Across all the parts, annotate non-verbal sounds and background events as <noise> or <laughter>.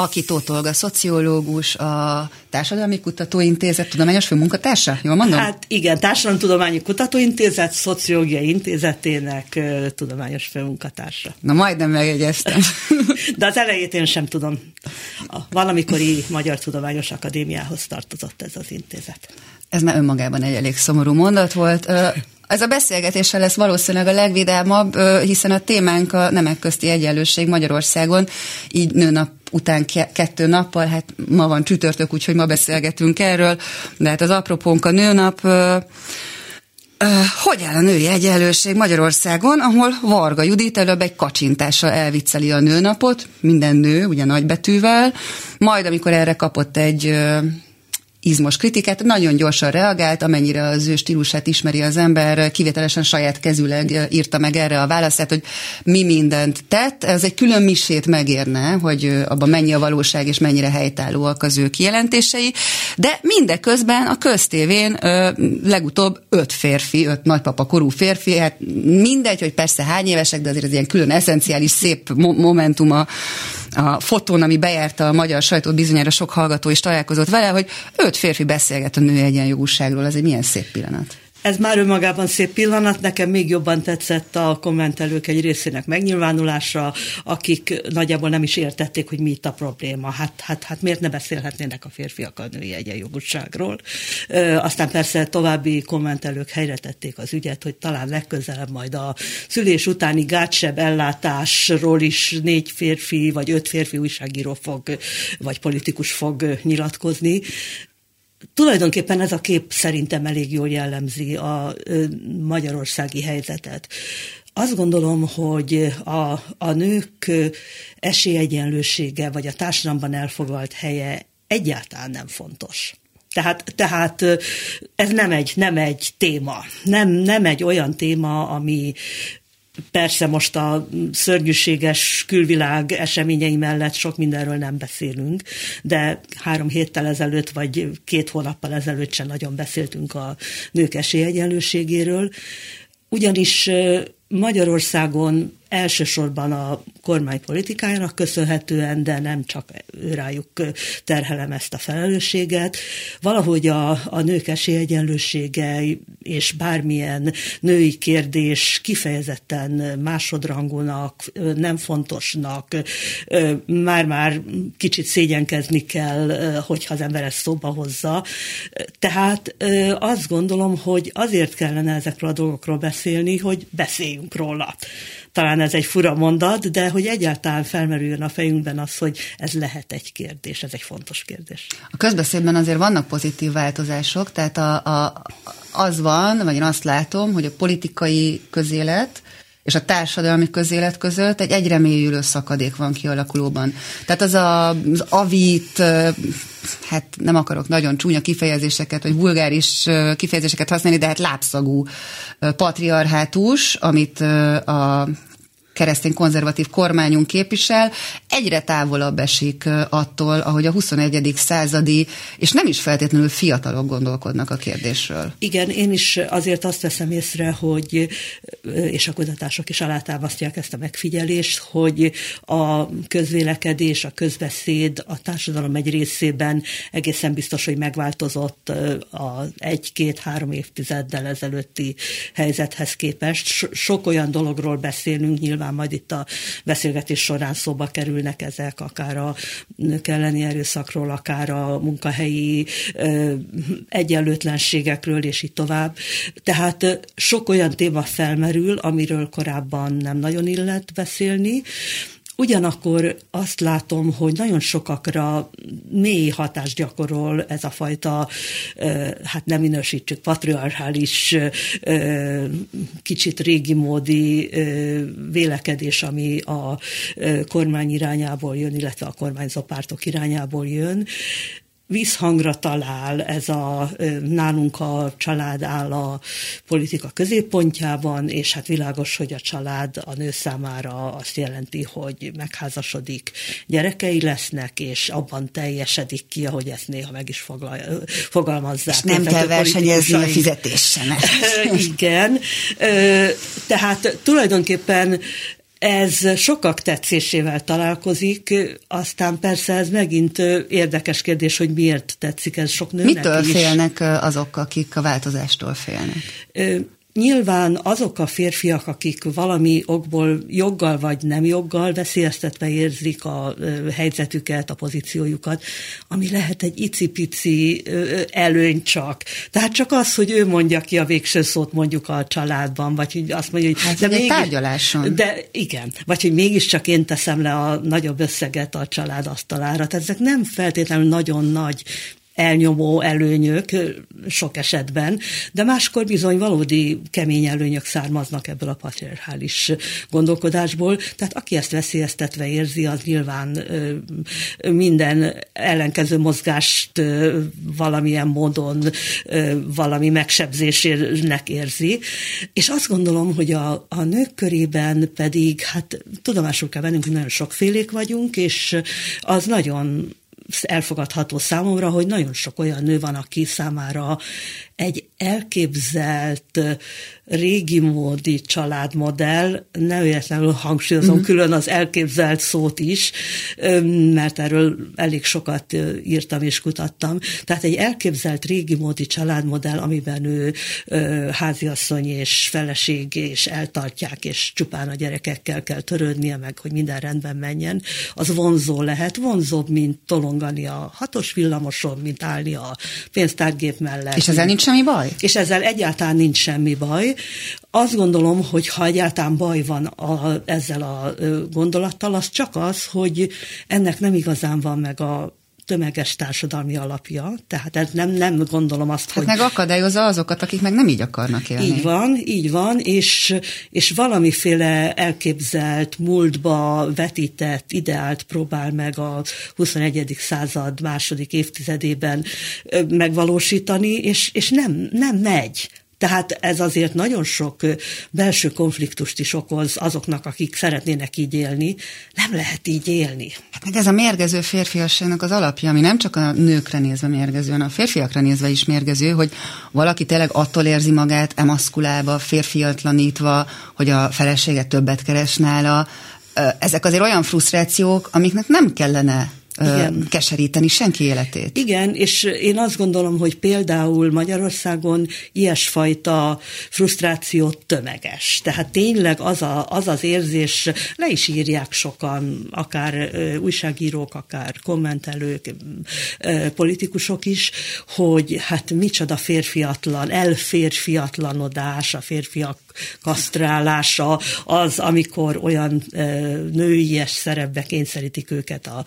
Aki Tóth Olga, szociológus, a Társadalmi Kutatóintézet tudományos főmunkatársa? Jól mondom? Hát igen, Társadalomtudományi Kutatóintézet, Szociológiai Intézetének uh, tudományos főmunkatársa. Na majdnem megjegyeztem. <laughs> De az elejét én sem tudom. A valamikori Magyar Tudományos Akadémiához tartozott ez az intézet. Ez már önmagában egy elég szomorú mondat volt. Ez a beszélgetéssel lesz valószínűleg a legvidámabb, hiszen a témánk a nemek közti egyenlőség Magyarországon, így nőnap után kettő nappal, hát ma van csütörtök, úgyhogy ma beszélgetünk erről, de hát az apropónk a nőnap, hogy áll a női egyenlőség Magyarországon, ahol Varga Judit előbb egy kacsintással elvicceli a nőnapot, minden nő, ugye nagybetűvel, majd amikor erre kapott egy izmos kritikát, nagyon gyorsan reagált, amennyire az ő stílusát ismeri az ember, kivételesen saját kezüleg írta meg erre a válaszát, hogy mi mindent tett. Ez egy külön misét megérne, hogy abban mennyi a valóság és mennyire helytállóak az ő kijelentései, de mindeközben a köztévén legutóbb öt férfi, öt nagypapa korú férfi, hát mindegy, hogy persze hány évesek, de azért ez ilyen külön eszenciális, szép mo- momentum a, fotón, ami bejárta a magyar sajtót, bizonyára sok hallgató is találkozott vele, hogy öt férfi beszélget a nő egyenjogúságról, ez egy milyen szép pillanat. Ez már önmagában szép pillanat, nekem még jobban tetszett a kommentelők egy részének megnyilvánulása, akik nagyjából nem is értették, hogy mi itt a probléma. Hát, hát, hát miért ne beszélhetnének a férfiak a női egyenjogúságról. Aztán persze további kommentelők helyre tették az ügyet, hogy talán legközelebb majd a szülés utáni gátsebb ellátásról is négy férfi vagy öt férfi újságíró fog, vagy politikus fog nyilatkozni tulajdonképpen ez a kép szerintem elég jól jellemzi a magyarországi helyzetet. Azt gondolom, hogy a, a nők esélyegyenlősége, vagy a társadalomban elfoglalt helye egyáltalán nem fontos. Tehát, tehát ez nem egy, nem egy téma, nem, nem egy olyan téma, ami, Persze most a szörnyűséges külvilág eseményei mellett sok mindenről nem beszélünk, de három héttel ezelőtt, vagy két hónappal ezelőtt sem nagyon beszéltünk a nők esélyegyenlőségéről, ugyanis Magyarországon elsősorban a kormány politikájának köszönhetően, de nem csak rájuk terhelem ezt a felelősséget. Valahogy a, a nők esélyegyenlősége és bármilyen női kérdés kifejezetten másodrangúnak, nem fontosnak, már-már kicsit szégyenkezni kell, hogyha az ember ezt szóba hozza. Tehát azt gondolom, hogy azért kellene ezekről a dolgokról beszélni, hogy beszéljünk róla talán ez egy fura mondat, de hogy egyáltalán felmerüljön a fejünkben az, hogy ez lehet egy kérdés, ez egy fontos kérdés. A közbeszédben azért vannak pozitív változások, tehát a, a, az van, vagy én azt látom, hogy a politikai közélet, és a társadalmi közélet között egy egyre mélyülő szakadék van kialakulóban. Tehát az a, az avit, hát nem akarok nagyon csúnya kifejezéseket, vagy vulgáris kifejezéseket használni, de hát lábszagú patriarhátus, amit a keresztény konzervatív kormányunk képvisel, egyre távolabb esik attól, ahogy a 21. századi, és nem is feltétlenül fiatalok gondolkodnak a kérdésről. Igen, én is azért azt veszem észre, hogy, és a kutatások is alátámasztják ezt a megfigyelést, hogy a közvélekedés, a közbeszéd a társadalom egy részében egészen biztos, hogy megváltozott a egy-két-három évtizeddel ezelőtti helyzethez képest. Sok olyan dologról beszélünk nyilván nyilván majd itt a beszélgetés során szóba kerülnek ezek, akár a nők elleni erőszakról, akár a munkahelyi egyenlőtlenségekről, és így tovább. Tehát sok olyan téma felmerül, amiről korábban nem nagyon illet beszélni, Ugyanakkor azt látom, hogy nagyon sokakra mély hatást gyakorol ez a fajta, hát nem minősítsük, patriarchális, kicsit régi módi vélekedés, ami a kormány irányából jön, illetve a kormányzó pártok irányából jön, vízhangra talál, ez a nálunk a család áll a politika középpontjában, és hát világos, hogy a család a nő számára azt jelenti, hogy megházasodik, gyerekei lesznek, és abban teljesedik ki, ahogy ezt néha meg is fogalmazzák. És nem kell versenyezni a fizetéssel. <laughs> Igen. Tehát tulajdonképpen ez sokak tetszésével találkozik, aztán persze ez megint érdekes kérdés, hogy miért tetszik ez sok nőnek Mitől is. félnek azok, akik a változástól félnek? Nyilván azok a férfiak, akik valami okból joggal vagy nem joggal veszélyeztetve érzik a helyzetüket, a pozíciójukat, ami lehet egy icipici előny csak. Tehát csak az, hogy ő mondja ki a végső szót mondjuk a családban, vagy hogy azt mondja, hogy... Hát, de mégis, tárgyaláson. De igen, vagy hogy mégiscsak én teszem le a nagyobb összeget a család asztalára. Tehát ezek nem feltétlenül nagyon nagy elnyomó előnyök sok esetben, de máskor bizony valódi kemény előnyök származnak ebből a patriarchális gondolkodásból. Tehát aki ezt veszélyeztetve érzi, az nyilván minden ellenkező mozgást valamilyen módon valami megsebzésének érzi. És azt gondolom, hogy a, a nők körében pedig, hát tudomásul kell vennünk, hogy nagyon sokfélék vagyunk, és az nagyon elfogadható számomra, hogy nagyon sok olyan nő van, aki számára egy elképzelt régi módi családmodell, nem véletlenül hangsúlyozom mm-hmm. külön az elképzelt szót is, mert erről elég sokat írtam és kutattam. Tehát egy elképzelt régi módi családmodell, amiben ő háziasszony és feleség és eltartják, és csupán a gyerekekkel kell törődnie meg, hogy minden rendben menjen, az vonzó lehet, vonzóbb, mint tolongani a hatos villamoson, mint állni a pénztárgép mellett. És ezzel nincs semmi baj? És ezzel egyáltalán nincs semmi baj. Azt gondolom, hogy ha egyáltalán baj van a, ezzel a gondolattal, az csak az, hogy ennek nem igazán van meg a tömeges társadalmi alapja, tehát ez nem, nem gondolom azt, hát hogy... meg akadályozza azokat, akik meg nem így akarnak élni. Így van, így van, és, és valamiféle elképzelt, múltba vetített ideált próbál meg a 21. század második évtizedében megvalósítani, és, és nem, nem megy. Tehát ez azért nagyon sok belső konfliktust is okoz azoknak, akik szeretnének így élni. Nem lehet így élni. Hát meg ez a mérgező férfiasságnak az alapja, ami nem csak a nőkre nézve mérgező, hanem a férfiakra nézve is mérgező, hogy valaki tényleg attól érzi magát emaszkulálva, férfiatlanítva, hogy a felesége többet keres nála. Ezek azért olyan frusztrációk, amiknek nem kellene igen. keseríteni senki életét. Igen, és én azt gondolom, hogy például Magyarországon ilyesfajta frusztráció tömeges. Tehát tényleg az, a, az az érzés, le is írják sokan, akár újságírók, akár kommentelők, politikusok is, hogy hát micsoda férfiatlan, elférfiatlanodás, a férfiak kasztrálása az, amikor olyan nőies szerepbe kényszerítik őket a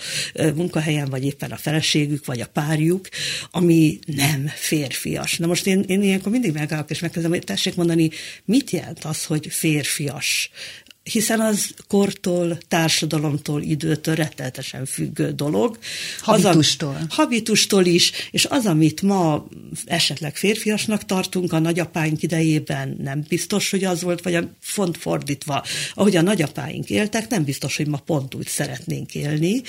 munkahelyen, vagy éppen a feleségük, vagy a párjuk, ami nem férfias. Na most én, én ilyenkor mindig megállok, és megkezdem, hogy tessék mondani, mit jelent az, hogy férfias hiszen az kortól, társadalomtól, időtől retteltesen függő dolog. Habitustól. Az, a, habitustól is, és az, amit ma esetleg férfiasnak tartunk, a nagyapáink idejében nem biztos, hogy az volt, vagy a font fordítva, ahogy a nagyapáink éltek, nem biztos, hogy ma pont úgy szeretnénk élni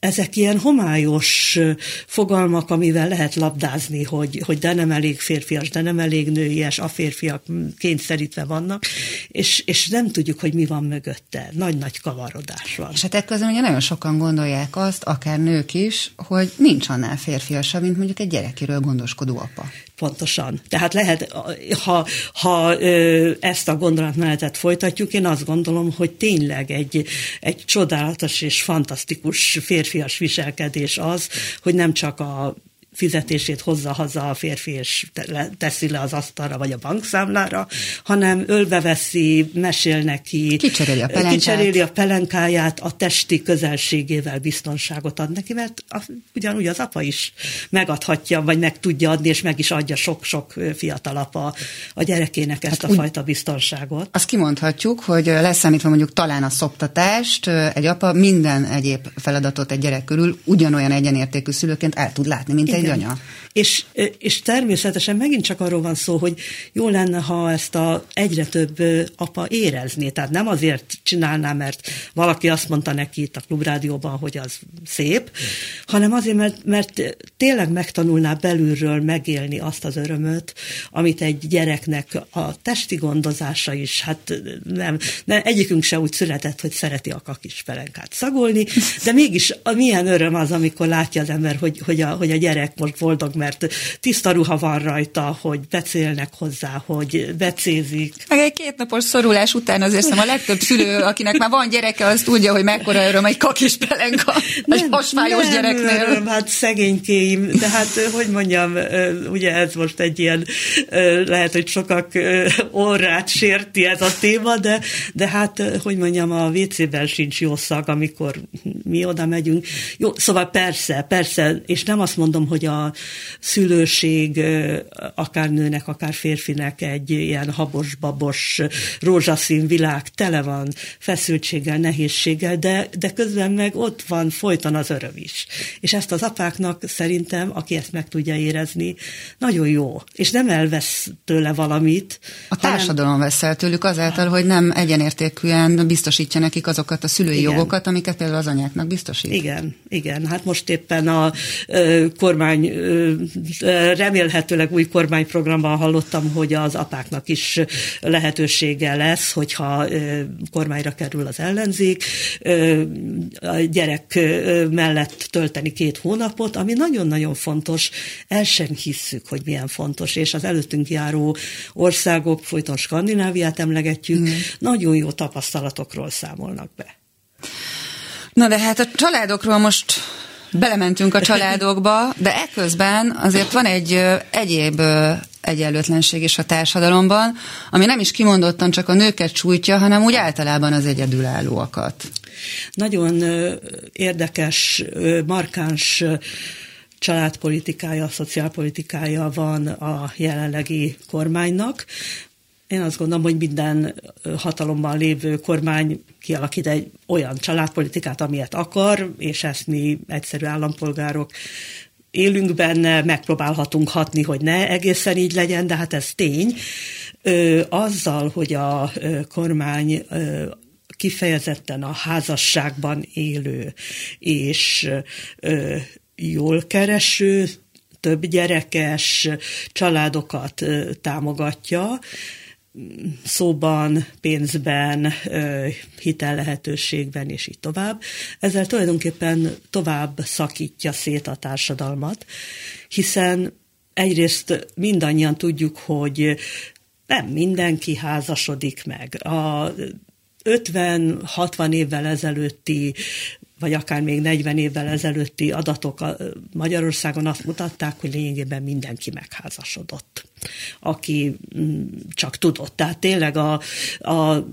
ezek ilyen homályos fogalmak, amivel lehet labdázni, hogy, hogy de nem elég férfias, de nem elég nőies, a férfiak kényszerítve vannak, és, és nem tudjuk, hogy mi van mögötte. Nagy-nagy kavarodás van. És hát ekközben ugye nagyon sokan gondolják azt, akár nők is, hogy nincs annál férfiasabb, mint mondjuk egy gyerekéről gondoskodó apa. Pontosan. Tehát lehet, ha, ha ezt a gondolatmenetet folytatjuk, én azt gondolom, hogy tényleg egy, egy csodálatos és fantasztikus férfias viselkedés az, hogy nem csak a fizetését hozza haza a férfi, és teszi le az asztalra, vagy a bankszámlára, hanem ölbe veszi, mesél neki, kicseréli a pelenkát, kicseréli a pelenkáját, a testi közelségével biztonságot ad neki, mert a, ugyanúgy az apa is megadhatja, vagy meg tudja adni, és meg is adja sok-sok fiatal apa a gyerekének ezt hát a úgy, fajta biztonságot. Azt kimondhatjuk, hogy leszámítva mondjuk talán a szoptatást, egy apa minden egyéb feladatot egy gyerek körül ugyanolyan egyenértékű szülőként el tud látni, mint Igen. egy 谢年 És, és természetesen megint csak arról van szó, hogy jó lenne, ha ezt a egyre több apa érezné. Tehát nem azért csinálná, mert valaki azt mondta neki itt a klubrádióban, hogy az szép, hanem azért, mert, mert tényleg megtanulná belülről megélni azt az örömöt, amit egy gyereknek a testi gondozása is, hát nem, nem egyikünk se úgy született, hogy szereti a kakis pelenkát szagolni, de mégis a, milyen öröm az, amikor látja az ember, hogy, hogy, a, hogy a gyerek most boldog, mert tiszta ruha van rajta, hogy becélnek hozzá, hogy becézik. Meg egy kétnapos szorulás után azért hiszem a legtöbb szülő, akinek már van gyereke, az tudja, hogy mekkora öröm egy kakis pelenka, egy hasfájos gyereknél. Öröm, hát szegénykéim, de hát hogy mondjam, ugye ez most egy ilyen, lehet, hogy sokak orrát sérti ez a téma, de, de hát, hogy mondjam, a WC-ben sincs jó szag, amikor mi oda megyünk. Jó, szóval persze, persze, és nem azt mondom, hogy a szülőség akár nőnek, akár férfinek egy ilyen habos-babos rózsaszín világ tele van feszültséggel, nehézséggel, de, de közben meg ott van folyton az öröm is. És ezt az apáknak szerintem, aki ezt meg tudja érezni, nagyon jó. És nem elvesz tőle valamit. A társadalom hanem... vesz el tőlük azáltal, hogy nem egyenértékűen biztosítja nekik azokat a szülői igen. jogokat, amiket például az anyáknak biztosít. Igen, igen. Hát most éppen a ö, kormány, ö, remélhetőleg új kormányprogramban hallottam, hogy az apáknak is lehetősége lesz, hogyha kormányra kerül az ellenzék, a gyerek mellett tölteni két hónapot, ami nagyon-nagyon fontos. El sem hisszük, hogy milyen fontos, és az előttünk járó országok, folyton Skandináviát emlegetjük, mm. nagyon jó tapasztalatokról számolnak be. Na de hát a családokról most belementünk a <laughs> családokba, de ekközben azért van egy egyéb egyenlőtlenség is a társadalomban, ami nem is kimondottan csak a nőket sújtja, hanem úgy általában az egyedülállóakat. Nagyon érdekes, markáns családpolitikája, szociálpolitikája van a jelenlegi kormánynak. Én azt gondolom, hogy minden hatalomban lévő kormány kialakít egy olyan családpolitikát, amilyet akar, és ezt mi egyszerű állampolgárok élünk benne, megpróbálhatunk hatni, hogy ne egészen így legyen, de hát ez tény. Azzal, hogy a kormány kifejezetten a házasságban élő és jól kereső, több gyerekes családokat támogatja, szóban, pénzben, hitellehetőségben, és így tovább. Ezzel tulajdonképpen tovább szakítja szét a társadalmat, hiszen egyrészt mindannyian tudjuk, hogy nem mindenki házasodik meg. A 50-60 évvel ezelőtti vagy akár még 40 évvel ezelőtti adatok Magyarországon azt mutatták, hogy lényegében mindenki megházasodott, aki mm, csak tudott. Tehát tényleg a, a, az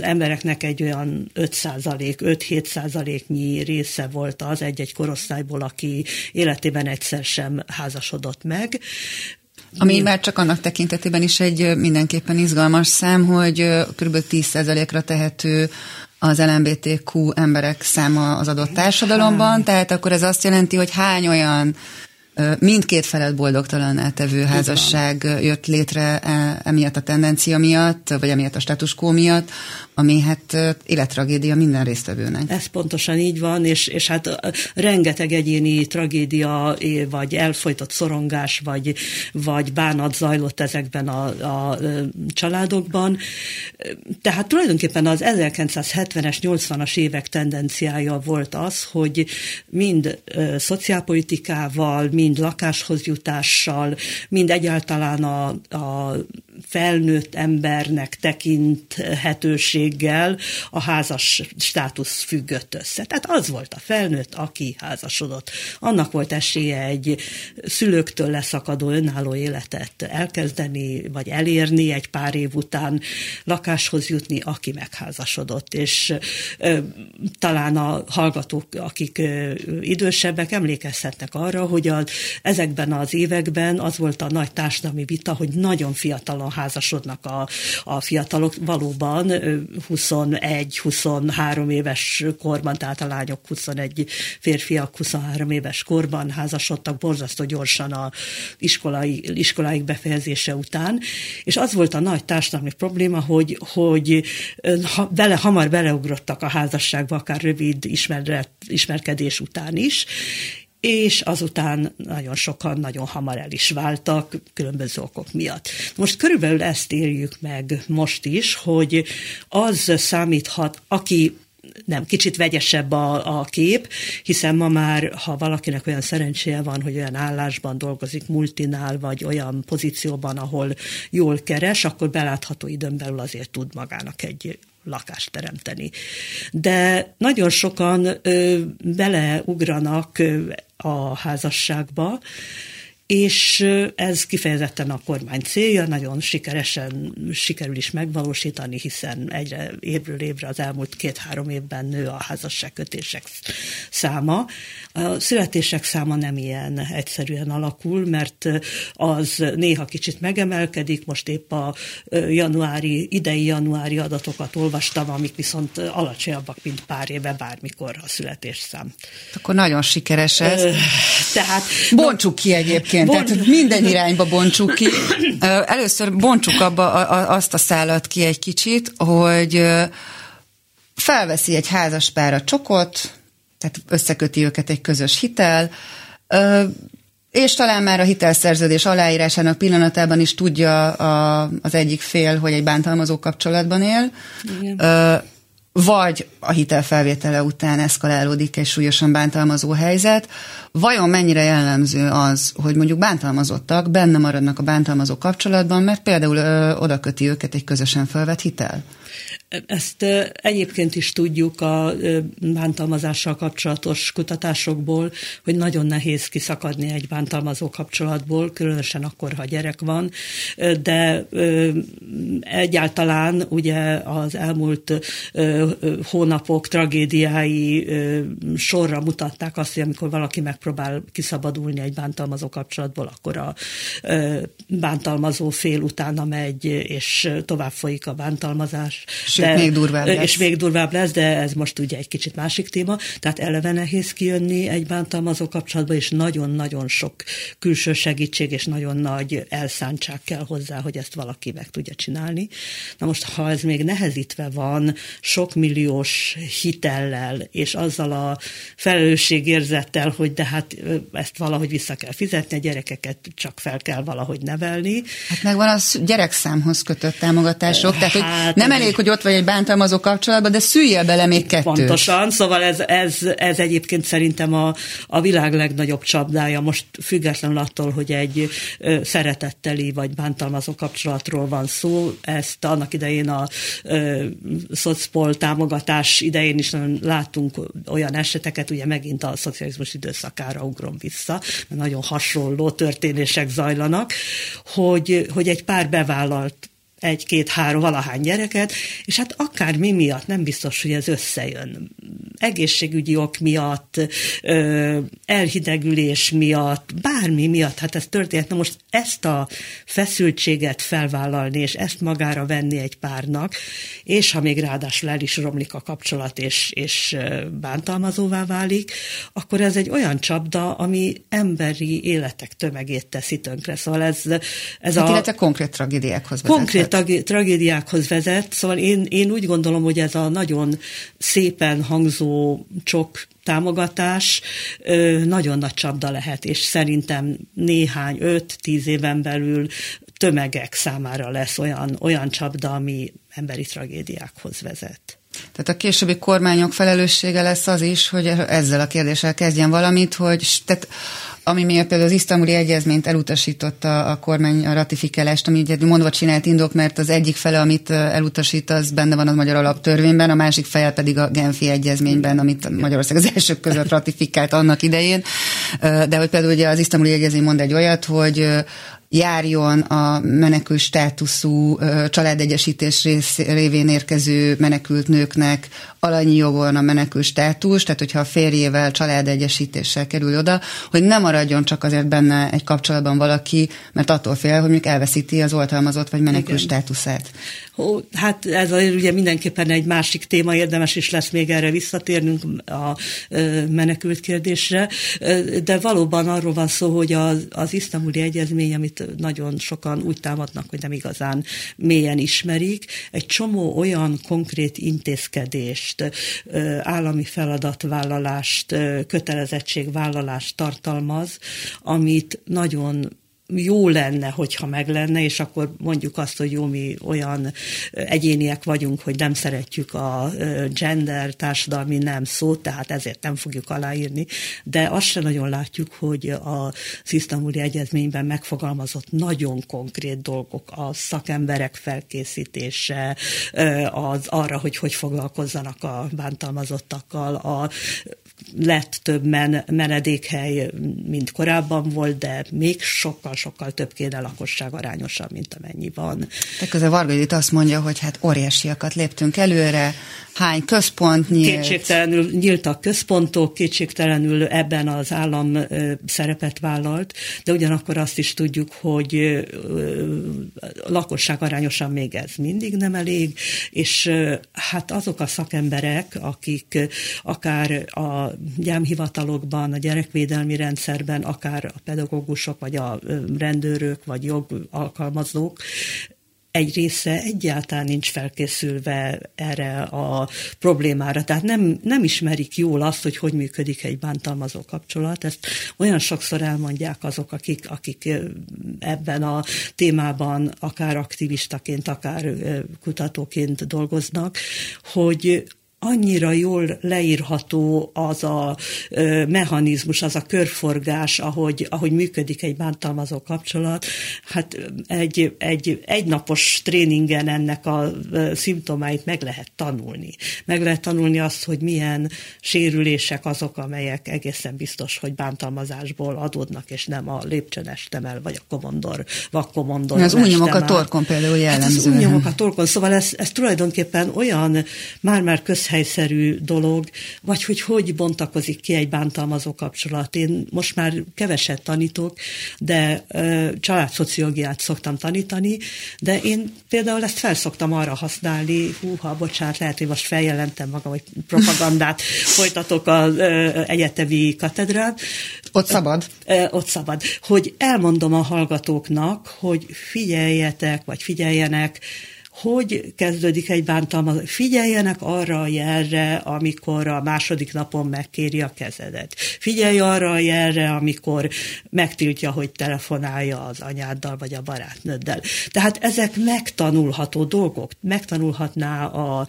embereknek egy olyan 5 5-7 százaléknyi része volt az egy-egy korosztályból, aki életében egyszer sem házasodott meg. Ami már csak annak tekintetében is egy mindenképpen izgalmas szám, hogy kb. 10%-ra tehető az LMBTQ emberek száma az adott társadalomban, tehát akkor ez azt jelenti, hogy hány olyan mindkét felet boldogtalan tevő házasság jött létre e, emiatt a tendencia miatt, vagy emiatt a status quo miatt, ami hát élettragédia minden résztvevőnek. Ez pontosan így van, és, és hát rengeteg egyéni tragédia, vagy elfolytott szorongás, vagy, vagy bánat zajlott ezekben a, a családokban. Tehát tulajdonképpen az 1970-es, 80-as évek tendenciája volt az, hogy mind szociálpolitikával, mind lakáshoz jutással, mind egyáltalán a, a felnőtt embernek tekinthetőséggel a házas státusz függött össze. Tehát az volt a felnőtt, aki házasodott. Annak volt esélye egy szülőktől leszakadó önálló életet elkezdeni, vagy elérni egy pár év után lakáshoz jutni, aki megházasodott. És ö, talán a hallgatók, akik ö, idősebbek, emlékezhetnek arra, hogy a, ezekben az években az volt a nagy társadalmi vita, hogy nagyon fiatalon házasodnak a, a fiatalok, valóban 21-23 éves korban, tehát a lányok 21 férfiak 23 éves korban házasodtak borzasztó gyorsan a iskolai, iskoláik befejezése után, és az volt a nagy társadalmi probléma, hogy, hogy ha, bele, hamar beleugrottak a házasságba, akár rövid ismeret, ismerkedés után is, és azután nagyon sokan nagyon hamar el is váltak különböző okok miatt. Most körülbelül ezt éljük meg most is, hogy az számíthat, aki nem, kicsit vegyesebb a, a kép, hiszen ma már, ha valakinek olyan szerencséje van, hogy olyan állásban dolgozik, multinál, vagy olyan pozícióban, ahol jól keres, akkor belátható időn belül azért tud magának egy lakást teremteni. De nagyon sokan ö, beleugranak ö, a házasságba, és ez kifejezetten a kormány célja, nagyon sikeresen sikerül is megvalósítani, hiszen egyre évről évre az elmúlt két-három évben nő a házasságkötések száma. A születések száma nem ilyen egyszerűen alakul, mert az néha kicsit megemelkedik, most épp a januári, idei januári adatokat olvastam, amik viszont alacsonyabbak, mint pár éve bármikor a születésszám. Akkor nagyon sikeres ez. Tehát bontsuk ki egyébként, Bont... tehát minden irányba bontsuk ki. Először bontsuk abba azt a szállat ki egy kicsit, hogy felveszi egy házas pár a csokot, tehát összeköti őket egy közös hitel, és talán már a hitelszerződés aláírásának pillanatában is tudja a, az egyik fél, hogy egy bántalmazó kapcsolatban él. Igen. Vagy a hitelfelvétele után eszkalálódik egy súlyosan bántalmazó helyzet. Vajon mennyire jellemző az, hogy mondjuk bántalmazottak benne maradnak a bántalmazó kapcsolatban, mert például ö, oda köti őket egy közösen felvett hitel? Ezt egyébként is tudjuk a bántalmazással kapcsolatos kutatásokból, hogy nagyon nehéz kiszakadni egy bántalmazó kapcsolatból, különösen akkor, ha gyerek van, de egyáltalán ugye az elmúlt hónapok tragédiái sorra mutatták azt, hogy amikor valaki megpróbál kiszabadulni egy bántalmazó kapcsolatból, akkor a bántalmazó fél utána megy, és tovább folyik a bántalmazás. Sőt, de, még durvább lesz. És még durvább lesz, de ez most ugye egy kicsit másik téma. Tehát eleve nehéz kijönni egy bántalmazó kapcsolatba, és nagyon-nagyon sok külső segítség és nagyon nagy elszántság kell hozzá, hogy ezt valaki meg tudja csinálni. Na most, ha ez még nehezítve van, sok milliós hitellel, és azzal a felelősségérzettel, hogy de hát ezt valahogy vissza kell fizetni, a gyerekeket csak fel kell valahogy nevelni. Hát megvan az gyerekszámhoz kötött támogatások, tehát hát, hogy nem elég, hogy ott vagy egy bántalmazó kapcsolatban, de szüljél bele még kettőt. Pontosan, szóval ez, ez, ez egyébként szerintem a, a világ legnagyobb csapdája, most függetlenül attól, hogy egy szeretetteli vagy bántalmazó kapcsolatról van szó, ezt annak idején a ö, szocpol támogatás idején is látunk olyan eseteket, ugye megint a szocializmus időszakára ugrom vissza, mert nagyon hasonló történések zajlanak, hogy, hogy egy pár bevállalt egy-két-három valahány gyereket, és hát akár mi miatt nem biztos, hogy ez összejön. Egészségügyi ok miatt, elhidegülés miatt, bármi miatt, hát ez történt. Na most ezt a feszültséget felvállalni, és ezt magára venni egy párnak, és ha még ráadásul el is romlik a kapcsolat, és, és bántalmazóvá válik, akkor ez egy olyan csapda, ami emberi életek tömegét teszi tönkre. Szóval ez, ez hát a... Illetve konkrét tragédiákhoz vezet. Konkrét tragédiákhoz vezet, szóval én, én úgy gondolom, hogy ez a nagyon szépen hangzó csok támogatás nagyon nagy csapda lehet, és szerintem néhány, öt-tíz éven belül tömegek számára lesz olyan, olyan csapda, ami emberi tragédiákhoz vezet. Tehát a későbbi kormányok felelőssége lesz az is, hogy ezzel a kérdéssel kezdjen valamit, hogy tehát ami miatt például az isztambuli egyezményt elutasította a kormány a ratifikálást, ami ugye mondva csinált indok, mert az egyik fele, amit elutasít, az benne van a magyar alaptörvényben, a másik fele pedig a Genfi egyezményben, amit Magyarország az elsők között ratifikált annak idején. De hogy például ugye az isztambuli egyezmény mond egy olyat, hogy járjon a menekült státuszú családegyesítés rész, révén érkező menekült nőknek alanyi jogon a menekült státusz, tehát hogyha a férjével családegyesítéssel kerül oda, hogy nem maradjon csak azért benne egy kapcsolatban valaki, mert attól fél, hogy mondjuk elveszíti az oltalmazott vagy menekült Igen. státuszát. Ó, hát ez ugye mindenképpen egy másik téma, érdemes is lesz még erre visszatérnünk a menekült kérdésre, de valóban arról van szó, hogy az, az isztambuli egyezmény, amit nagyon sokan úgy támadnak, hogy nem igazán mélyen ismerik, egy csomó olyan konkrét intézkedést, állami feladatvállalást, kötelezettségvállalást tartalmaz, amit nagyon jó lenne, hogyha meg lenne, és akkor mondjuk azt, hogy jó, mi olyan egyéniek vagyunk, hogy nem szeretjük a gender társadalmi nem szót, tehát ezért nem fogjuk aláírni, de azt se nagyon látjuk, hogy a Isztambuli Egyezményben megfogalmazott nagyon konkrét dolgok, a szakemberek felkészítése, az arra, hogy hogy foglalkozzanak a bántalmazottakkal, a lett több men, menedékhely, mint korábban volt, de még sokkal-sokkal több kéne lakosság arányosan, mint amennyi van. Tehát közben Varga azt mondja, hogy hát óriásiakat léptünk előre, hány központ nyílt? Kétségtelenül nyíltak központok, kétségtelenül ebben az állam szerepet vállalt, de ugyanakkor azt is tudjuk, hogy lakosság arányosan még ez mindig nem elég, és hát azok a szakemberek, akik akár a gyámhivatalokban, a gyerekvédelmi rendszerben, akár a pedagógusok, vagy a rendőrök, vagy jogalkalmazók, egy része egyáltalán nincs felkészülve erre a problémára. Tehát nem, nem ismerik jól azt, hogy hogy működik egy bántalmazó kapcsolat. Ezt olyan sokszor elmondják azok, akik, akik ebben a témában akár aktivistaként, akár kutatóként dolgoznak, hogy annyira jól leírható az a mechanizmus, az a körforgás, ahogy, ahogy működik egy bántalmazó kapcsolat. Hát egy, egy egynapos tréningen ennek a szimptomáit meg lehet tanulni. Meg lehet tanulni azt, hogy milyen sérülések azok, amelyek egészen biztos, hogy bántalmazásból adódnak, és nem a lépcsőnestemel, vagy a komondor, vakkomondor. Az újnyomok a torkon például jellemző. Hát az újnyomok a torkon, szóval ez, ez tulajdonképpen olyan már-már köz helyszerű dolog, vagy hogy hogy bontakozik ki egy bántalmazó kapcsolat. Én most már keveset tanítok, de ö, családszociológiát szoktam tanítani, de én például ezt felszoktam arra használni, húha, bocsánat, lehet, hogy most feljelentem magam, hogy propagandát <laughs> folytatok az ö, egyetemi katedrán. Ott szabad? Ö, ott szabad. Hogy elmondom a hallgatóknak, hogy figyeljetek, vagy figyeljenek, hogy kezdődik egy bántalmazás. Figyeljenek arra a jelre, amikor a második napon megkéri a kezedet. Figyelj arra a jelre, amikor megtiltja, hogy telefonálja az anyáddal vagy a barátnőddel. Tehát ezek megtanulható dolgok. Megtanulhatná a,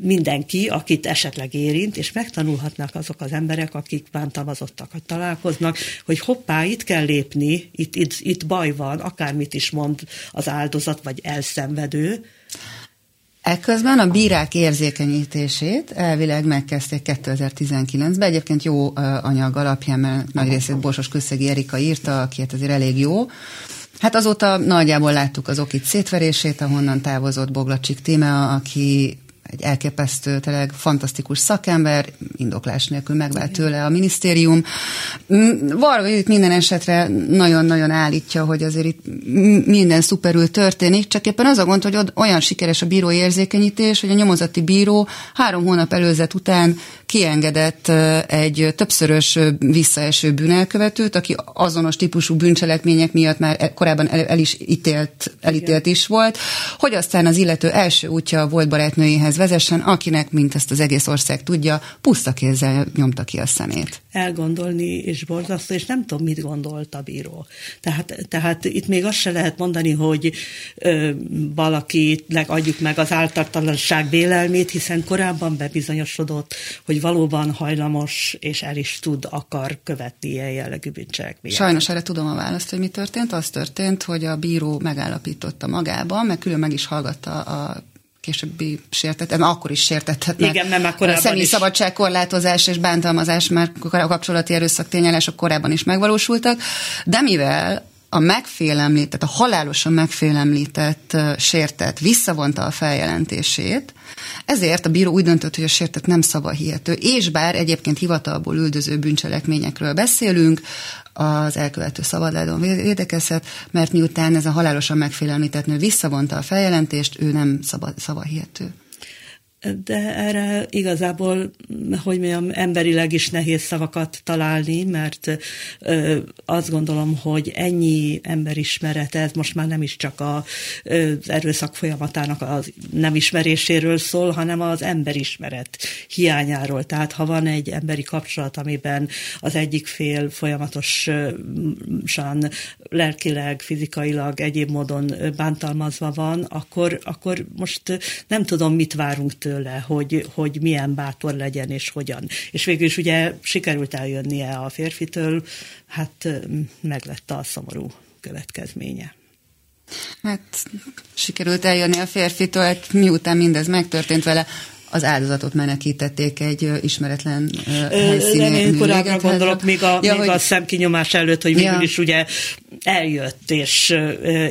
mindenki, akit esetleg érint, és megtanulhatnak azok az emberek, akik bántalmazottakat találkoznak, hogy hoppá, itt kell lépni, itt, itt, itt baj van, akármit is mond az áldozat, vagy elszenvedő, Ekközben a bírák érzékenyítését elvileg megkezdték 2019-ben, egyébként jó anyag alapján, mert nagy részét Borsos Közszegi Erika írta, aki hát azért elég jó. Hát azóta nagyjából láttuk az okit szétverését, ahonnan távozott Boglacsik Tímea, aki egy elképesztő, tényleg fantasztikus szakember, indoklás nélkül megvált tőle a minisztérium. Varga itt minden esetre nagyon-nagyon állítja, hogy azért itt minden szuperül történik, csak éppen az a gond, hogy olyan sikeres a bíró érzékenyítés, hogy a nyomozati bíró három hónap előzet után kiengedett egy többszörös visszaeső bűnelkövetőt, aki azonos típusú bűncselekmények miatt már e, korábban el, el is ítélt, elítélt is volt, hogy aztán az illető első útja volt barátnőjéhez vezessen, akinek, mint ezt az egész ország tudja, puszta kézzel nyomta ki a szemét. Elgondolni és borzasztó, és nem tudom, mit gondolt a bíró. Tehát, tehát itt még azt se lehet mondani, hogy ö, valakinek adjuk meg az áltartalanság vélelmét, hiszen korábban bebizonyosodott, hogy valóban hajlamos, és el is tud, akar követni ilyen jellegű bűncselekményeket. Sajnos erre tudom a választ, hogy mi történt. Az történt, hogy a bíró megállapította magában, meg külön meg is hallgatta a későbbi sértetett, akkor is sértetett. Igen, nem, akkor a személyi szabadságkorlátozás és bántalmazás már a kapcsolati erőszak tényállások korábban is megvalósultak, de mivel a megfélemlített, a halálosan megfélemlített sértett visszavonta a feljelentését, ezért a bíró úgy döntött, hogy a sértett nem szavahihető, és bár egyébként hivatalból üldöző bűncselekményekről beszélünk, az elkövető szabadlábon védekezhet, mert miután ez a halálosan megfélemlített nő visszavonta a feljelentést, ő nem szavahihető de erre igazából, hogy mondjam, emberileg is nehéz szavakat találni, mert ö, azt gondolom, hogy ennyi emberismeret, ez most már nem is csak a, az erőszak folyamatának az nem ismeréséről szól, hanem az emberismeret hiányáról. Tehát ha van egy emberi kapcsolat, amiben az egyik fél folyamatosan lelkileg, fizikailag, egyéb módon bántalmazva van, akkor, akkor most nem tudom, mit várunk tőle, hogy, hogy milyen bátor legyen és hogyan. És végül is ugye sikerült eljönnie a férfitől, hát meg lett a szomorú következménye. Hát sikerült eljönni a férfitől, hát miután mindez megtörtént vele, az áldozatot menekítették egy ismeretlen helyszínen. Én korábban gondolok, még a, ja, még hogy... a szemkinyomás előtt, hogy ja. is ugye eljött, és,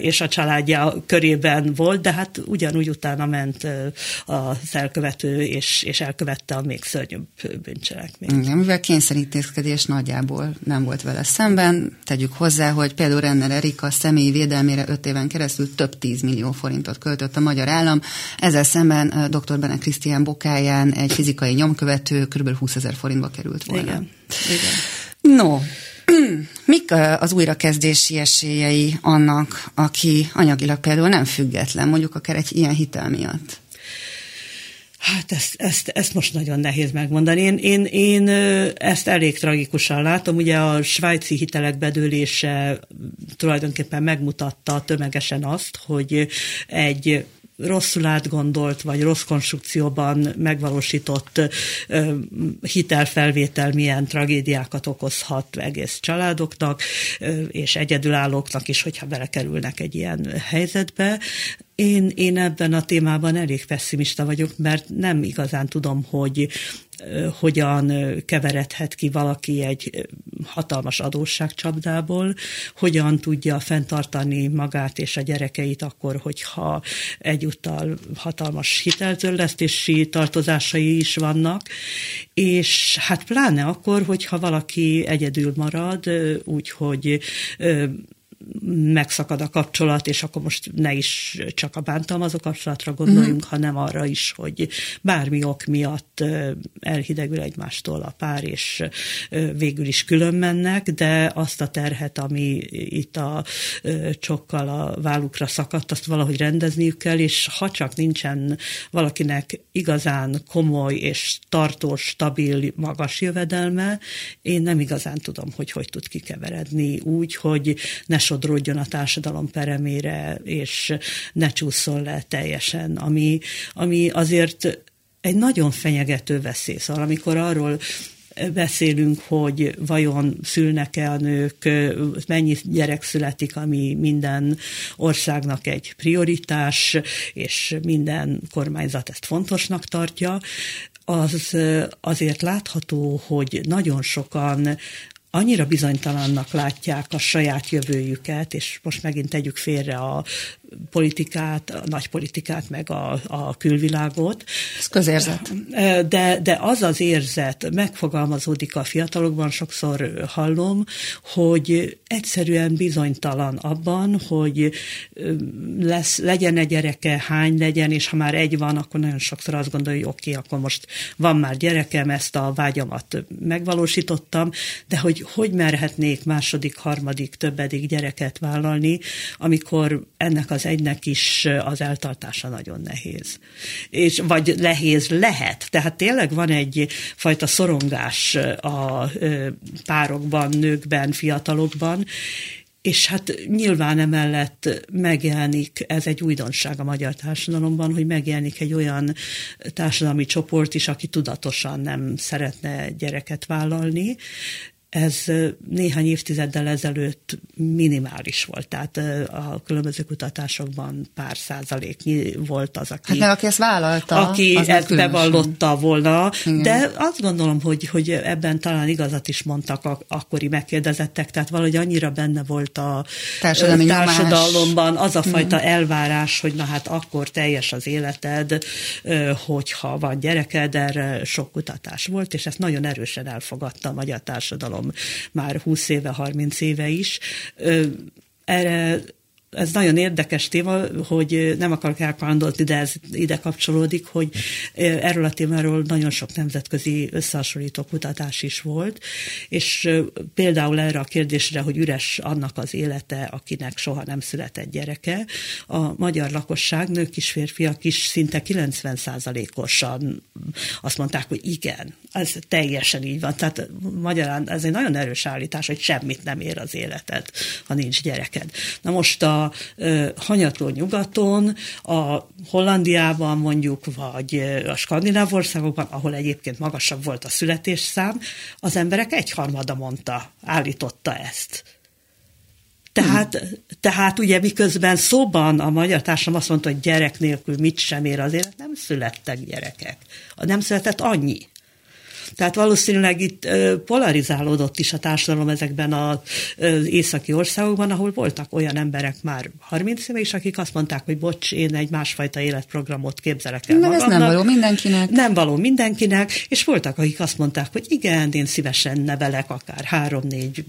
és a családja körében volt, de hát ugyanúgy utána ment az elkövető, és, és elkövette a még szörnyűbb bűncselekményt. Igen, mivel kényszerítészkedés nagyjából nem volt vele szemben, tegyük hozzá, hogy például Renner Erika személyi védelmére öt éven keresztül több tízmillió forintot költött a magyar állam, ezzel szemben dr. Bene Krisztián bokáján egy fizikai nyomkövető kb. 20 ezer forintba került volna. Igen. Igen. No, <clears throat> Mik az újrakezdési esélyei annak, aki anyagilag például nem független, mondjuk akár egy ilyen hitel miatt? Hát ezt, ezt, ezt most nagyon nehéz megmondani. Én, én, én ezt elég tragikusan látom. Ugye a svájci hitelek bedőlése tulajdonképpen megmutatta tömegesen azt, hogy egy rosszul átgondolt vagy rossz konstrukcióban megvalósított hitelfelvétel milyen tragédiákat okozhat egész családoknak, és egyedülállóknak is, hogyha belekerülnek egy ilyen helyzetbe. Én, én ebben a témában elég pessimista vagyok, mert nem igazán tudom, hogy hogyan keveredhet ki valaki egy hatalmas adósságcsapdából, hogyan tudja fenntartani magát és a gyerekeit akkor, hogyha egyúttal hatalmas hiteltörlesztési tartozásai is vannak, és hát pláne akkor, hogyha valaki egyedül marad, úgyhogy megszakad a kapcsolat, és akkor most ne is csak a bántalmazó kapcsolatra gondoljunk, mm. hanem arra is, hogy bármi ok miatt elhidegül egymástól a pár, és végül is külön mennek, de azt a terhet, ami itt a csokkal a vállukra szakadt, azt valahogy rendezniük kell, és ha csak nincsen valakinek igazán komoly és tartós, stabil, magas jövedelme, én nem igazán tudom, hogy hogy tud kikeveredni úgy, hogy ne sodródjon a társadalom peremére, és ne csúszol le teljesen, ami, ami azért egy nagyon fenyegető veszély. Szóval amikor arról beszélünk, hogy vajon szülnek-e a nők, mennyi gyerek születik, ami minden országnak egy prioritás, és minden kormányzat ezt fontosnak tartja, az azért látható, hogy nagyon sokan annyira bizonytalannak látják a saját jövőjüket, és most megint tegyük félre a politikát, a nagy politikát, meg a, a külvilágot. Ez közérzet. De, de az az érzet megfogalmazódik a fiatalokban, sokszor hallom, hogy egyszerűen bizonytalan abban, hogy lesz, legyen egy gyereke, hány legyen, és ha már egy van, akkor nagyon sokszor azt gondolja, hogy oké, okay, akkor most van már gyerekem, ezt a vágyamat megvalósítottam, de hogy hogy merhetnék második, harmadik, többedik gyereket vállalni, amikor ennek az egynek is az eltartása nagyon nehéz. És, vagy nehéz lehet. Tehát tényleg van egy fajta szorongás a párokban, nőkben, fiatalokban, és hát nyilván emellett megjelenik, ez egy újdonság a magyar társadalomban, hogy megjelenik egy olyan társadalmi csoport is, aki tudatosan nem szeretne gyereket vállalni, ez néhány évtizeddel ezelőtt minimális volt, tehát a különböző kutatásokban pár százaléknyi volt az, aki, hát mert aki ezt vállalta, aki ezt bevallotta volna, Igen. de azt gondolom, hogy, hogy ebben talán igazat is mondtak a, akkori megkérdezettek, tehát valahogy annyira benne volt a Társadalmi társadalomban az a fajta Igen. elvárás, hogy na hát akkor teljes az életed, hogyha van gyereked, erre sok kutatás volt, és ezt nagyon erősen elfogadta a magyar társadalom már 20 éve, 30 éve is. Erre ez nagyon érdekes téma, hogy nem akarok elkalandolni, de ez ide kapcsolódik, hogy erről a témáról nagyon sok nemzetközi összehasonlító kutatás is volt, és például erre a kérdésre, hogy üres annak az élete, akinek soha nem született gyereke, a magyar lakosság, nők is, férfiak is szinte 90% osan azt mondták, hogy igen, ez teljesen így van. Tehát magyarán ez egy nagyon erős állítás, hogy semmit nem ér az életed, ha nincs gyereked. Na most a hanyatló nyugaton, a Hollandiában mondjuk, vagy a skandináv országokban, ahol egyébként magasabb volt a születésszám, az emberek egyharmada mondta, állította ezt. Tehát, hmm. tehát ugye miközben szóban a magyar társadalom azt mondta, hogy gyerek nélkül mit sem ér az élet, nem születtek gyerekek. Nem született annyi. Tehát valószínűleg itt polarizálódott is a társadalom ezekben az északi országokban, ahol voltak olyan emberek már 30 éve is, akik azt mondták, hogy bocs, én egy másfajta életprogramot képzelek el magamnak. ez nem való mindenkinek. Nem való mindenkinek, és voltak, akik azt mondták, hogy igen, én szívesen nevelek akár három-négy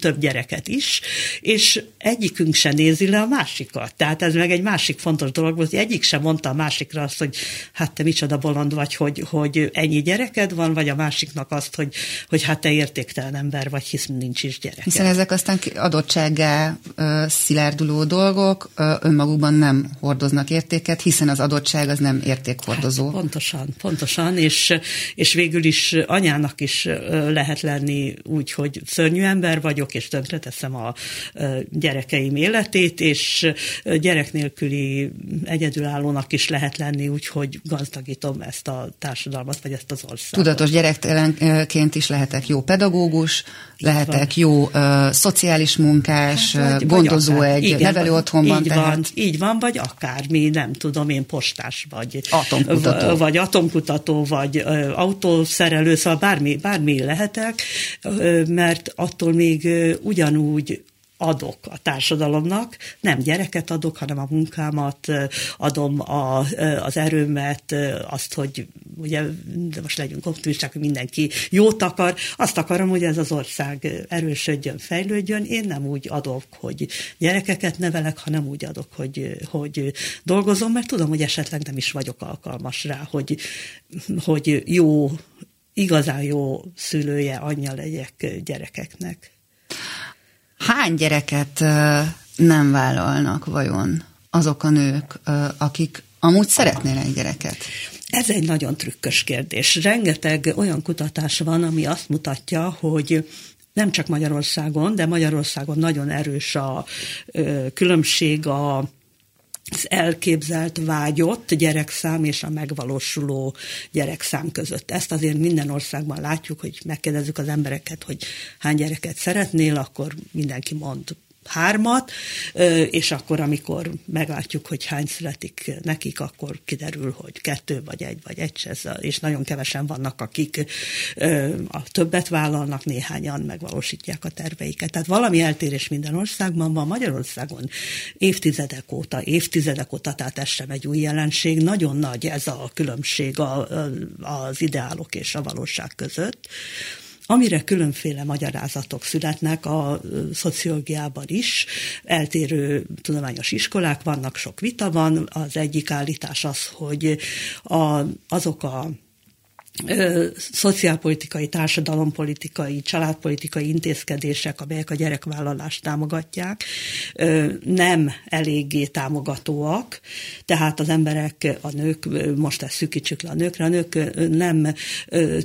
több gyereket is, és egyikünk se nézi le a másikat. Tehát ez meg egy másik fontos dolog volt, hogy egyik sem mondta a másikra azt, hogy hát te micsoda bolond vagy, hogy, hogy ennyi gyereked van, vagy a másiknak azt, hogy, hogy hát te értéktelen ember vagy, hisz nincs is gyerek. Hiszen ezek aztán adottsággá szilárduló dolgok önmagukban nem hordoznak értéket, hiszen az adottság az nem értékhordozó. Hát, pontosan, pontosan, és, és végül is anyának is lehet lenni úgy, hogy szörnyű ember vagyok, és tönkreteszem a gyerekeim életét, és gyerek nélküli egyedülállónak is lehet lenni úgy, hogy gazdagítom ezt a társadalmat, vagy ezt az országot. Tudatos gyerek gyerektelenként is lehetek jó pedagógus, lehetek jó uh, szociális munkás, hát, vagy, gondozó vagy egy igen, nevelő otthonban. Így tehát... van, így van, vagy akármi, nem tudom, én postás vagy. Atomkutató. Vagy atomkutató, vagy uh, autószerelő, szóval bármi, bármi lehetek, uh, mert attól még uh, ugyanúgy adok a társadalomnak, nem gyereket adok, hanem a munkámat, adom a, az erőmet, azt, hogy ugye, de most legyünk optimisták, hogy mindenki jót akar, azt akarom, hogy ez az ország erősödjön, fejlődjön, én nem úgy adok, hogy gyerekeket nevelek, hanem úgy adok, hogy, hogy dolgozom, mert tudom, hogy esetleg nem is vagyok alkalmas rá, hogy, hogy jó, igazán jó szülője, anyja legyek gyerekeknek. Hány gyereket nem vállalnak vajon azok a nők, akik amúgy szeretnének gyereket? Ez egy nagyon trükkös kérdés. Rengeteg olyan kutatás van, ami azt mutatja, hogy nem csak Magyarországon, de Magyarországon nagyon erős a ö, különbség a az elképzelt vágyott gyerekszám és a megvalósuló gyerekszám között. Ezt azért minden országban látjuk, hogy megkérdezzük az embereket, hogy hány gyereket szeretnél, akkor mindenki mond hármat, és akkor, amikor meglátjuk, hogy hány születik nekik, akkor kiderül, hogy kettő vagy egy, vagy egy, és nagyon kevesen vannak, akik a többet vállalnak, néhányan megvalósítják a terveiket. Tehát valami eltérés minden országban van, Magyarországon évtizedek óta, évtizedek óta, tehát ez sem egy új jelenség, nagyon nagy ez a különbség az ideálok és a valóság között amire különféle magyarázatok születnek a szociológiában is. Eltérő tudományos iskolák vannak, sok vita van. Az egyik állítás az, hogy a, azok a szociálpolitikai, társadalompolitikai, családpolitikai intézkedések, amelyek a gyerekvállalást támogatják, nem eléggé támogatóak, tehát az emberek, a nők, most ezt szűkítsük le a nőkre, a nők nem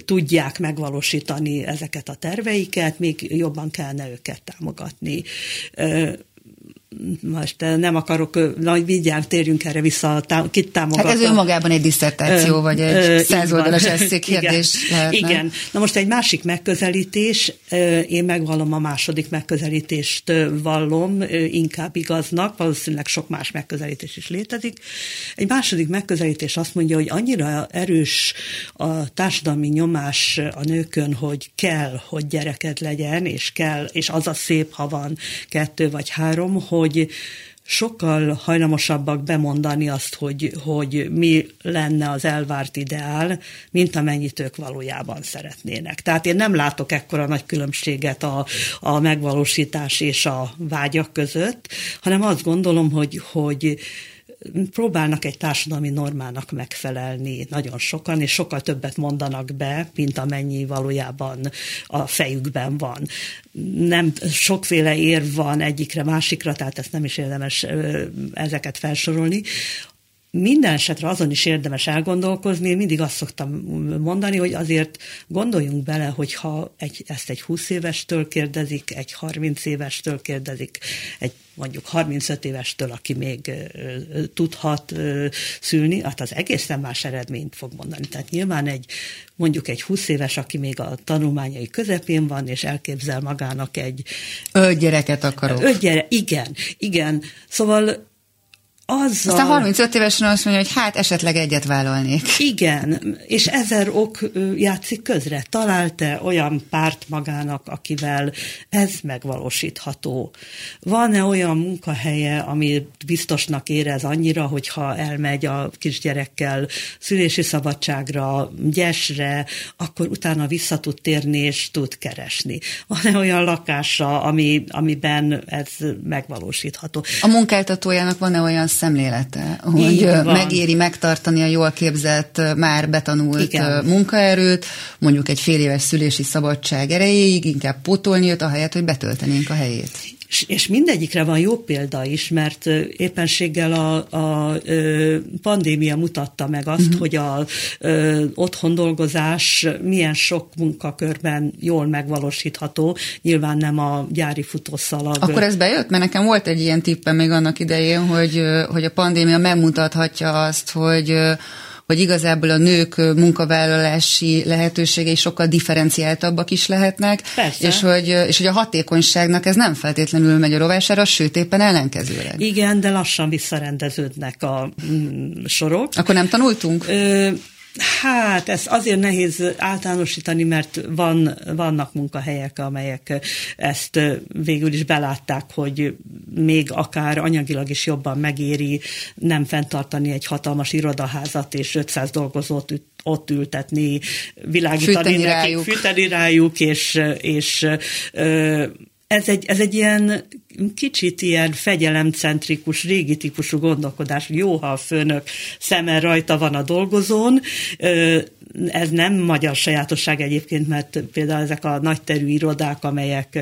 tudják megvalósítani ezeket a terveiket, még jobban kellene őket támogatni most nem akarok, nagy vigyánk térjünk erre vissza, kit támogat. Hát ez önmagában egy diszertáció, vagy egy százoldalas <laughs> eszé kérdés igen. Na most egy másik megközelítés, én megvallom a második megközelítést vallom, inkább igaznak, valószínűleg sok más megközelítés is létezik. Egy második megközelítés azt mondja, hogy annyira erős a társadalmi nyomás a nőkön, hogy kell, hogy gyereket legyen, és kell, és az a szép, ha van kettő vagy három, hogy hogy sokkal hajlamosabbak bemondani azt, hogy, hogy mi lenne az elvárt ideál, mint amennyit ők valójában szeretnének. Tehát én nem látok ekkora nagy különbséget a, a megvalósítás és a vágyak között, hanem azt gondolom, hogy, hogy próbálnak egy társadalmi normának megfelelni nagyon sokan, és sokkal többet mondanak be, mint amennyi valójában a fejükben van. Nem sokféle érv van egyikre, másikra, tehát ezt nem is érdemes ezeket felsorolni. Minden esetre azon is érdemes elgondolkozni, én mindig azt szoktam mondani, hogy azért gondoljunk bele, hogyha egy, ezt egy 20 évestől kérdezik, egy 30 évestől kérdezik, egy mondjuk 35 évestől, aki még tudhat szülni, hát az egészen más eredményt fog mondani. Tehát nyilván egy mondjuk egy 20 éves, aki még a tanulmányai közepén van, és elképzel magának egy... Öt gyereket akarok. Öt gyere, igen, igen. Szóval azzal... Aztán 35 évesen azt mondja, hogy hát esetleg egyet vállalnék. Igen, és ezer ok játszik közre. Talált-e olyan párt magának, akivel ez megvalósítható? Van-e olyan munkahelye, ami biztosnak érez annyira, hogyha elmegy a kisgyerekkel szülési szabadságra, gyesre, akkor utána vissza tud térni és tud keresni? Van-e olyan lakása, ami, amiben ez megvalósítható? A munkáltatójának van-e olyan szemlélete, hogy megéri megtartani a jól képzett, már betanult Igen. munkaerőt, mondjuk egy fél éves szülési szabadság erejéig, inkább pótolni őt, ahelyett, hogy betöltenénk a helyét és mindegyikre van jó példa is, mert éppenséggel a, a pandémia mutatta meg azt, uh-huh. hogy a ö, otthon dolgozás milyen sok munkakörben jól megvalósítható, nyilván nem a gyári futószalag. Akkor ez bejött? Mert nekem volt egy ilyen tippem még annak idején, hogy, hogy a pandémia megmutathatja azt, hogy hogy igazából a nők munkavállalási lehetőségei sokkal differenciáltabbak is lehetnek, Persze. és hogy, és hogy a hatékonyságnak ez nem feltétlenül megy a rovására, sőt éppen ellenkezőleg. Igen, de lassan visszarendeződnek a mm, sorok. Akkor nem tanultunk? Ö, Hát, ez azért nehéz általánosítani, mert van, vannak munkahelyek, amelyek ezt végül is belátták, hogy még akár anyagilag is jobban megéri nem fenntartani egy hatalmas irodaházat és 500 dolgozót ott ültetni, világítani fűteni nekik, rájuk. fűteni rájuk, és, és ez egy, ez egy ilyen kicsit ilyen fegyelemcentrikus, régi típusú gondolkodás, jó, ha a főnök szeme rajta van a dolgozón, ez nem magyar sajátosság egyébként, mert például ezek a nagyterű irodák, amelyek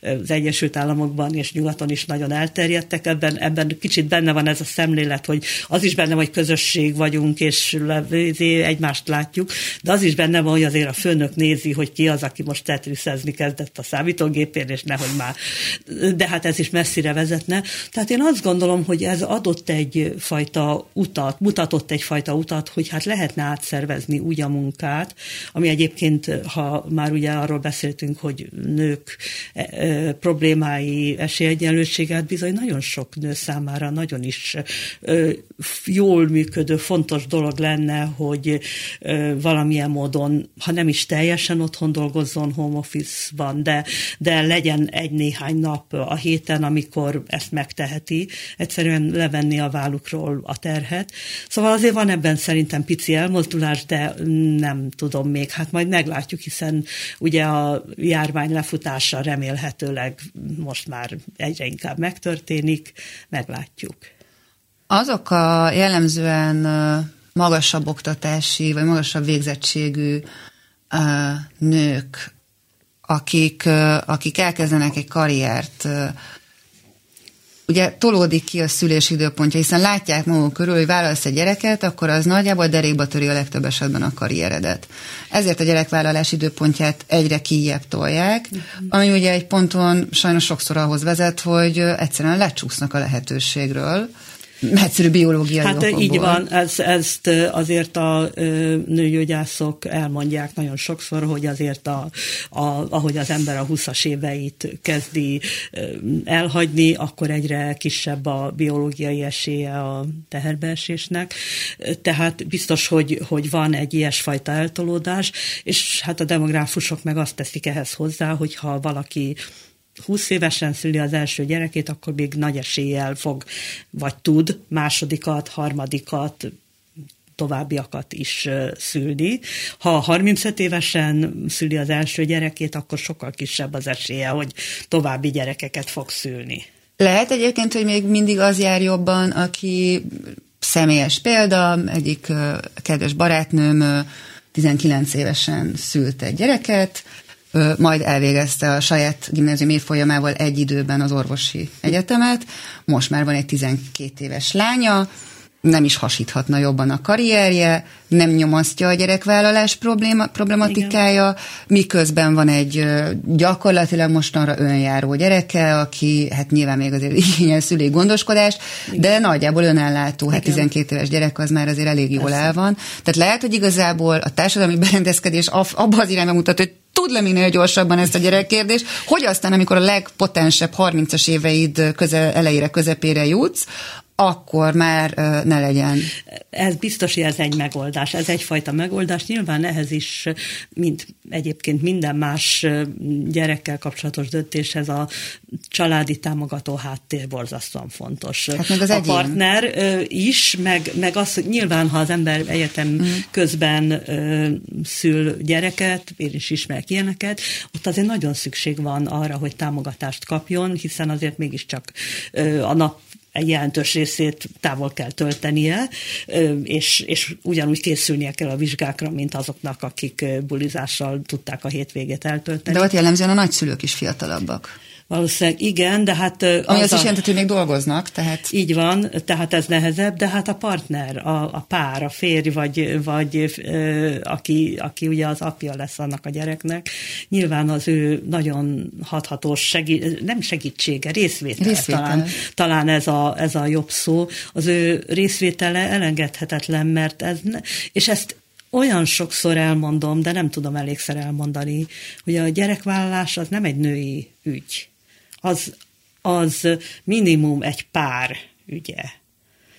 az Egyesült Államokban és nyugaton is nagyon elterjedtek, ebben, ebben kicsit benne van ez a szemlélet, hogy az is benne, hogy közösség vagyunk, és egymást látjuk, de az is benne van, hogy azért a főnök nézi, hogy ki az, aki most tetriszezni kezdett a számítógépén, és nehogy már. De hát ez is messzire vezetne. Tehát én azt gondolom, hogy ez adott egyfajta utat, mutatott egyfajta utat, hogy hát lehetne átszervezni úgy a munkát, ami egyébként, ha már ugye arról beszéltünk, hogy nők e, e, problémái, esélyegyenlőséget bizony nagyon sok nő számára nagyon is e, jól működő, fontos dolog lenne, hogy valamilyen módon, ha nem is teljesen otthon dolgozzon home office-ban, de, de legyen egy-néhány nap a héten, amikor ezt megteheti, egyszerűen levenni a vállukról a terhet. Szóval azért van ebben szerintem pici elmozdulás, de nem tudom még, hát majd meglátjuk, hiszen ugye a járvány lefutása remélhetőleg most már egyre inkább megtörténik, meglátjuk. Azok a jellemzően magasabb oktatási, vagy magasabb végzettségű nők, akik, akik elkezdenek egy karriert, ugye tolódik ki a szülés időpontja, hiszen látják maguk körül, hogy válasz egy gyereket, akkor az nagyjából derékba töri a legtöbb esetben a karrieredet. Ezért a gyerekvállalás időpontját egyre kijebb tolják, ami ugye egy ponton sajnos sokszor ahhoz vezet, hogy egyszerűen lecsúsznak a lehetőségről, egyszerű biológiai Hát okokból. így van, ez, ezt azért a nőgyógyászok elmondják nagyon sokszor, hogy azért a, a, ahogy az ember a 20-as éveit kezdi elhagyni, akkor egyre kisebb a biológiai esélye a teherbeesésnek. Tehát biztos, hogy, hogy van egy ilyesfajta eltolódás, és hát a demográfusok meg azt teszik ehhez hozzá, hogyha valaki 20 évesen szüli az első gyerekét, akkor még nagy eséllyel fog, vagy tud másodikat, harmadikat, továbbiakat is szülni. Ha 35 évesen szüli az első gyerekét, akkor sokkal kisebb az esélye, hogy további gyerekeket fog szülni. Lehet egyébként, hogy még mindig az jár jobban, aki személyes példa, egyik kedves barátnőm 19 évesen szült egy gyereket, majd elvégezte a saját gimnázium évfolyamával egy időben az orvosi egyetemet. Most már van egy 12 éves lánya, nem is hasíthatna jobban a karrierje, nem nyomasztja a gyerekvállalás probléma, problematikája, Igen. miközben van egy gyakorlatilag mostanra önjáró gyereke, aki hát nyilván még azért <laughs> igényel szülői gondoskodást, Igen. de nagyjából önellátó, hát Igen. 12 éves gyerek az már azért elég jól Persze. el van. Tehát lehet, hogy igazából a társadalmi berendezkedés abba az irányba mutat, hogy tud le minél gyorsabban ezt a gyerekkérdést, hogy aztán, amikor a legpotensebb 30-as éveid köze, elejére, közepére jutsz, akkor már ne legyen. Ez biztos, hogy ez egy megoldás. Ez egyfajta megoldás. Nyilván ehhez is, mint egyébként minden más gyerekkel kapcsolatos döntéshez a családi támogató háttér borzasztóan fontos. Hát meg az a egyén. partner is, meg, meg az, hogy nyilván, ha az ember egyetem mm. közben szül gyereket, én is ismerek ilyeneket, ott azért nagyon szükség van arra, hogy támogatást kapjon, hiszen azért mégiscsak a nap egy jelentős részét távol kell töltenie, és, és ugyanúgy készülnie kell a vizsgákra, mint azoknak, akik bulizással tudták a hétvégét eltölteni. De ott jellemzően a nagyszülők is fiatalabbak. Valószínűleg igen, de hát... Ami az, az is jelenti, hogy még dolgoznak, tehát... Így van, tehát ez nehezebb, de hát a partner, a, a pár, a férj, vagy, vagy ö, aki, aki ugye az apja lesz annak a gyereknek, nyilván az ő nagyon hathatós, segí, nem segítsége, részvétel, részvétel. Talán, talán ez, a, ez a jobb szó, az ő részvétele elengedhetetlen, mert ez, ne, és ezt olyan sokszor elmondom, de nem tudom elégszer elmondani, hogy a gyerekvállalás az nem egy női ügy az, az minimum egy pár ügye.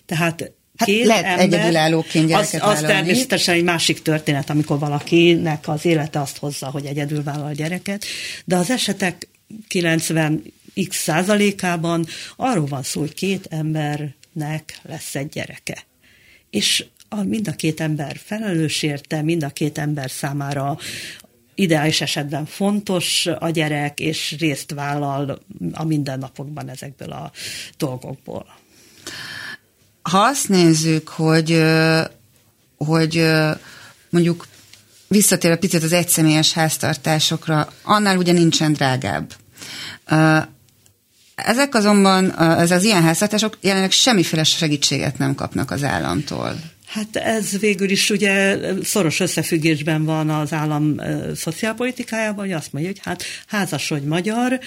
Tehát Hát két lehet ember, egyedülállóként gyereket az, az természetesen egy másik történet, amikor valakinek az élete azt hozza, hogy egyedül vállal gyereket, de az esetek 90 x százalékában arról van szó, hogy két embernek lesz egy gyereke. És a, mind a két ember felelős érte, mind a két ember számára ideális esetben fontos a gyerek, és részt vállal a mindennapokban ezekből a dolgokból. Ha azt nézzük, hogy, hogy mondjuk visszatér a picit az egyszemélyes háztartásokra, annál ugye nincsen drágább. Ezek azonban, ez az ilyen háztartások jelenleg semmiféle segítséget nem kapnak az államtól. Hát ez végül is ugye szoros összefüggésben van az állam szociálpolitikájában, hogy azt mondja, hogy hát házasodj magyar,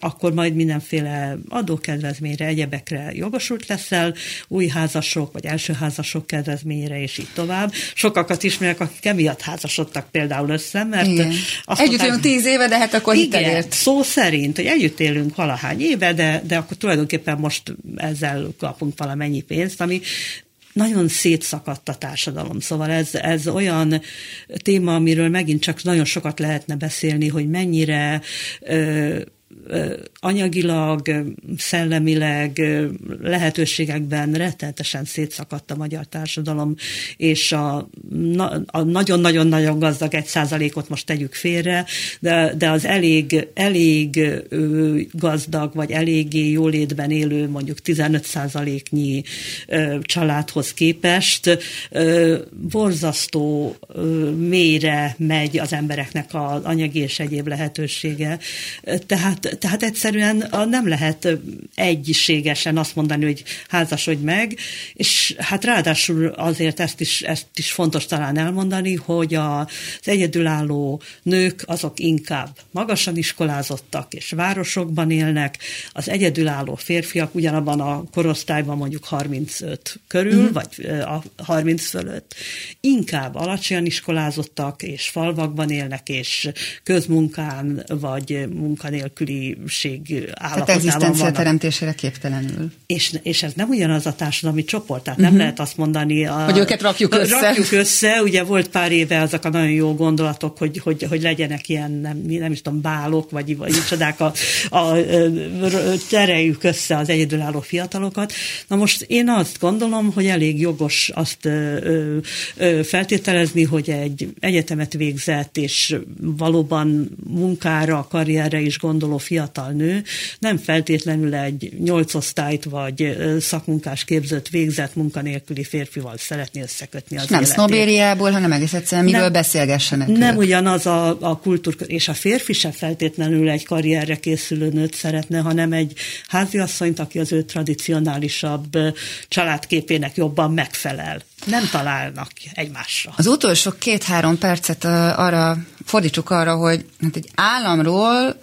akkor majd mindenféle adókedvezményre, egyebekre jogosult leszel, új házasok vagy első házasok kedvezményre, és így tovább. Sokakat ismerek, akik emiatt házasodtak például össze, mert Igen. Azt együtt élünk tíz éve, de hát akkor igen, hitelért. szó szerint, hogy együtt élünk valahány éve, de, de akkor tulajdonképpen most ezzel kapunk valamennyi pénzt, ami nagyon szétszakadt a társadalom. Szóval ez, ez olyan téma, amiről megint csak nagyon sokat lehetne beszélni, hogy mennyire ö, anyagilag, szellemileg, lehetőségekben rettenetesen szétszakadt a magyar társadalom, és a, a nagyon-nagyon-nagyon gazdag egy százalékot most tegyük félre, de, de az elég, elég gazdag, vagy eléggé jólétben élő mondjuk 15 százaléknyi családhoz képest borzasztó mélyre megy az embereknek az anyagi és egyéb lehetősége. Tehát tehát egyszerűen nem lehet egységesen azt mondani, hogy házasodj meg, és hát ráadásul azért ezt is, ezt is fontos talán elmondani, hogy az egyedülálló nők azok inkább magasan iskolázottak és városokban élnek, az egyedülálló férfiak ugyanabban a korosztályban mondjuk 35 körül, mm. vagy a 30 fölött, inkább alacsonyan iskolázottak és falvakban élnek, és közmunkán vagy munkanélküli emberiség állapotában Tehát egzisztencia teremtésére képtelenül. És, és ez nem ugyanaz a társadalmi csoport, tehát uh-huh. nem lehet azt mondani, a, hogy őket rakjuk össze. Rakjuk össze, ugye volt pár éve azok a nagyon jó gondolatok, hogy, hogy, hogy legyenek ilyen, nem, nem is tudom, bálok, vagy, vagy csodák, a, a, a, tereljük össze az egyedülálló fiatalokat. Na most én azt gondolom, hogy elég jogos azt ö, ö, feltételezni, hogy egy egyetemet végzett, és valóban munkára, karrierre is gondoló fiatal nő nem feltétlenül egy nyolc osztályt vagy szakmunkás képzött végzett munkanélküli férfival szeretné összekötni az Nem sznobériából, hanem egész egyszerűen miről nem, beszélgessenek Nem ők. ugyanaz a, a kultúr, és a férfi sem feltétlenül egy karrierre készülő nőt szeretne, hanem egy háziasszonyt, aki az ő tradicionálisabb családképének jobban megfelel nem találnak egymásra. Az utolsó két-három percet arra fordítsuk arra, hogy hát egy államról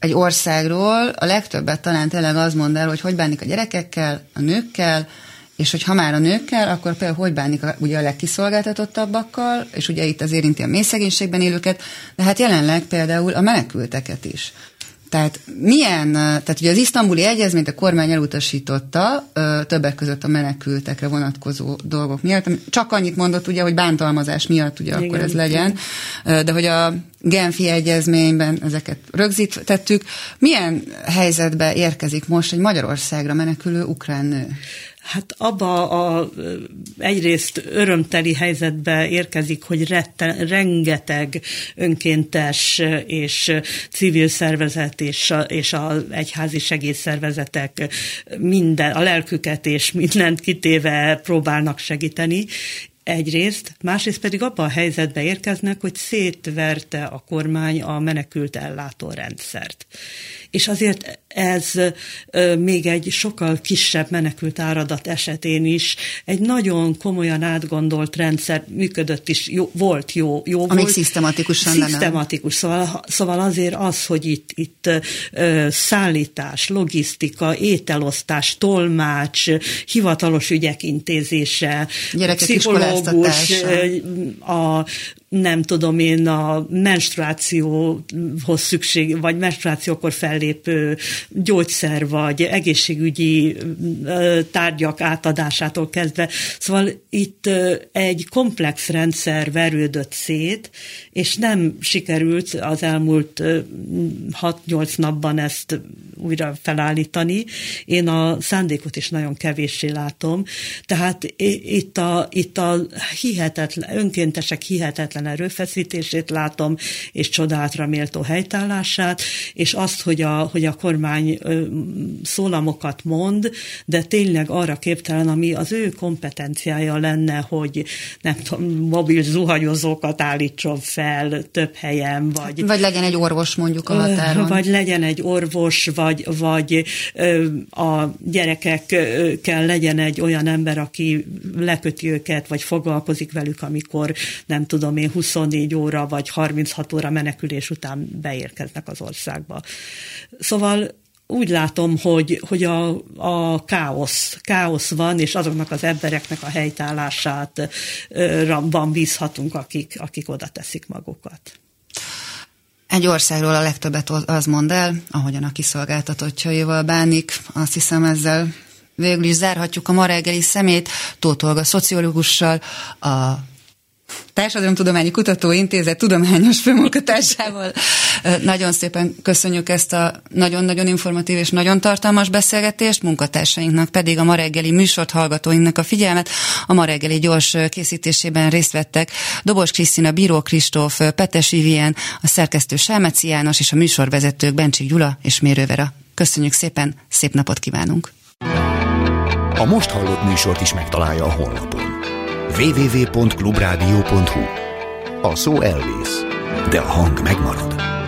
egy országról a legtöbbet talán tényleg az mond el, hogy hogy bánik a gyerekekkel, a nőkkel, és hogy ha már a nőkkel, akkor például hogy bánik a, ugye a legkiszolgáltatottabbakkal, és ugye itt az érinti a mély szegénységben élőket, de hát jelenleg például a menekülteket is. Tehát milyen, tehát ugye az isztambuli egyezményt a kormány elutasította, többek között a menekültekre vonatkozó dolgok miatt. Csak annyit mondott ugye, hogy bántalmazás miatt ugye Igen, akkor ez legyen, de hogy a Genfi egyezményben ezeket rögzítettük. Milyen helyzetbe érkezik most egy Magyarországra menekülő ukrán nő? Hát abba a egyrészt örömteli helyzetbe érkezik, hogy rette, rengeteg önkéntes és civil szervezet és, a, és a egyházi segélyszervezetek minden, a lelküket és mindent kitéve próbálnak segíteni, egyrészt, másrészt pedig abban a helyzetbe érkeznek, hogy szétverte a kormány a menekült ellátórendszert és azért ez még egy sokkal kisebb menekült áradat esetén is egy nagyon komolyan átgondolt rendszer működött is, jó, volt jó. jó Amíg volt, szisztematikusan Szisztematikus, szóval, szóval azért az, hogy itt, itt szállítás, logisztika, ételosztás, tolmács, hivatalos ügyek intézése, Gyerekek pszichológus, a nem tudom én, a menstruációhoz szükség, vagy menstruációkor fellépő gyógyszer, vagy egészségügyi tárgyak átadásától kezdve. Szóval itt egy komplex rendszer verődött szét, és nem sikerült az elmúlt 6-8 napban ezt újra felállítani. Én a szándékot is nagyon kevéssé látom. Tehát itt a, itt a hihetetlen, önkéntesek hihetetlen erőfeszítését látom, és csodálatra méltó helytállását, és azt, hogy a, hogy a kormány szólamokat mond, de tényleg arra képtelen, ami az ő kompetenciája lenne, hogy nem tudom, mobil zuhanyozókat állítson fel több helyen, vagy... Vagy legyen egy orvos mondjuk a határon. Vagy legyen egy orvos, vagy vagy, vagy a gyerekekkel legyen egy olyan ember, aki leköti őket, vagy foglalkozik velük, amikor nem tudom én 24 óra vagy 36 óra menekülés után beérkeznek az országba. Szóval úgy látom, hogy, hogy a, a káosz, káosz van, és azoknak az embereknek a helytállását van bízhatunk, akik, akik oda teszik magukat. Egy országról a legtöbbet az mond el, ahogyan a kiszolgáltatottjaival bánik. Azt hiszem ezzel végül is zárhatjuk a ma reggeli szemét Tóth Olga szociológussal, a Társadalomtudományi Kutatóintézet tudományos főmunkatársával. Nagyon szépen köszönjük ezt a nagyon-nagyon informatív és nagyon tartalmas beszélgetést, munkatársainknak pedig a ma reggeli műsort hallgatóinknak a figyelmet. A ma reggeli gyors készítésében részt vettek Dobos Krisztina, Bíró Kristóf, Petes Vivien, a szerkesztő Sámeci János és a műsorvezetők Bencsik Gyula és Mérővera. Köszönjük szépen, szép napot kívánunk! A most hallott műsort is megtalálja a honlapon www.clubradio.hu A szó elvész, de a hang megmarad.